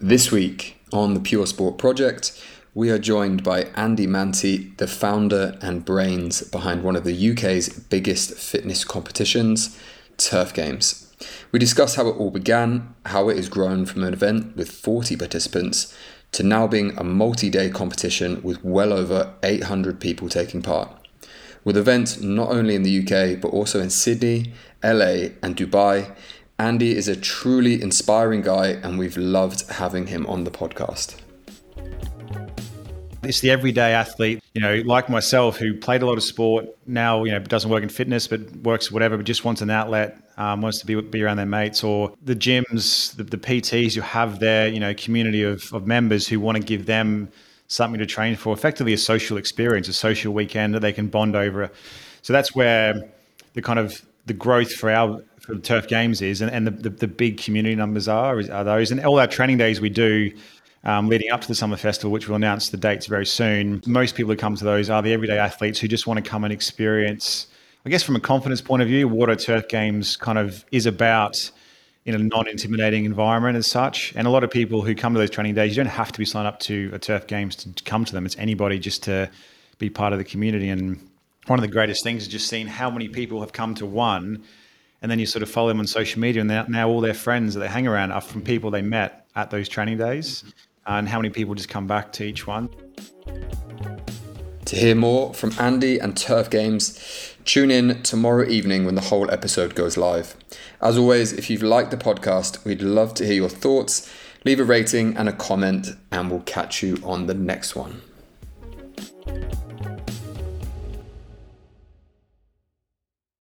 This week on the Pure Sport Project, we are joined by Andy Manteit, the founder and brains behind one of the UK's biggest fitness competitions, Turf Games. We discuss how it all began, how it has grown from an event with 40 participants to now being a multi day competition with well over 800 people taking part. With events not only in the UK but also in Sydney, LA, and Dubai, Andy is a truly inspiring guy, and we've loved having him on the podcast. It's the everyday athlete, you know, like myself, who played a lot of sport. Now, you know, doesn't work in fitness, but works whatever, but just wants an outlet, um, wants to be be around their mates, or the gyms, the, the PTs you have their you know, community of, of members who want to give them something to train for, effectively a social experience, a social weekend that they can bond over. So that's where the kind of the growth for our for turf games is and, and the, the, the, big community numbers are are those. And all our training days we do um, leading up to the summer festival which we'll announce the dates very soon most people who come to those are the everyday athletes who just want to come and experience i guess from a confidence point of view a turf games kind of is about in a non-intimidating environment as such. And a lot of people who come to those training days you don't have to be signed up to a turf games to come to them. It's anybody just to be part of the community. And one of the greatest things is just seeing how many people have come to one and then you sort of follow them on social media and now all their friends that they hang around are from people they met at those training days. Mm-hmm. And how many people just come back to each one. To hear more from andy and turf games tune in tomorrow evening when the whole episode goes live. As always if you've liked the podcast we'd love to hear your thoughts. Leave a rating and a comment and we'll catch you on the next one